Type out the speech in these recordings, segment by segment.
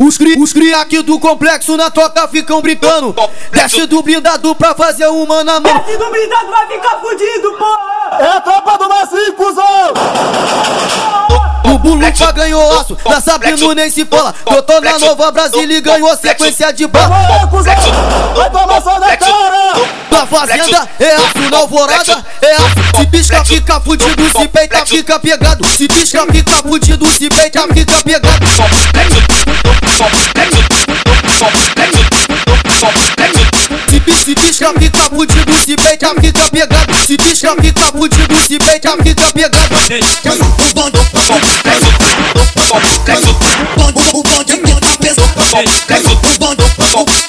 Os cri, os cri aqui do complexo na toca ficam brincando. Desce do blindado pra fazer uma na mão. Desce do blindado vai ficar fudido, porra! É a tropa do Massinho, cuzão! O Bulupa ganhou aço, na Sabino nem se fala. Eu tô na Nova Brasília e ganhou sequência de bala. Vai, tomar só na cara! Na fazenda é aço, na alvorada é aço. Se pisca, fica fudido, se peita, fica pegado. Se pisca, fica fudido, se peita, fica pegado. Se pisca, fica fudido, se peita, fica pegado. Se pisca, fica fudido, se peita, fica pegado. O bando, o bando, o bando é minha cabeça. O bando, o bando,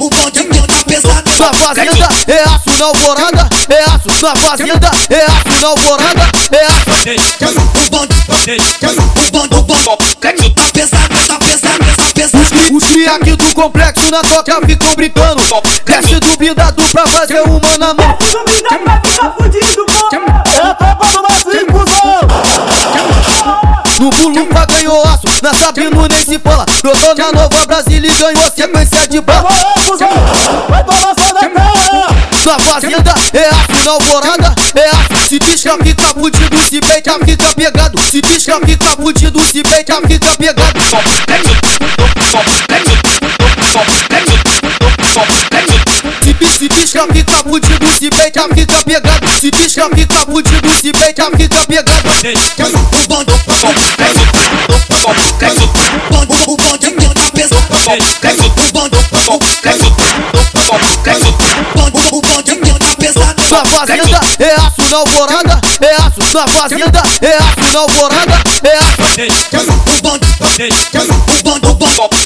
o bando é minha cabeça. Na fazenda é aço, na alvorada é aço. Na fazenda é aço, na alvorada é aço. O bando, o bando, o bando tá pesado, tá pesado, tá pesado. Os cri aqui do complexo na toca ficam brincando. Desce do blindado pra fazer uma na mão. Desce do blindado vai ficar fudido, porra! É a tropa do Massinho, cuzão! No Bulupa ganhou aço, na Sabino nem se fala. Eu tô na Nova Brasília e ganhou sequência de bala. Vai, só na cara! Na fazenda é aço, na alvorada é aço. Se pisca, fica fudido, se peita, fica pegado. Se pisca, fica fudido, se peita, fica pegado. Se pisca, fica fudido, se peita, fica pegado. Se pisca, fica fudido, se peita, fica pegado. O bando, o bando, o bando é minha cabeça. O bando, o bando, fazenda é aço, na alvorada é aço. Na fazenda é aço, na alvorada é aço. O bando, o bando, o bando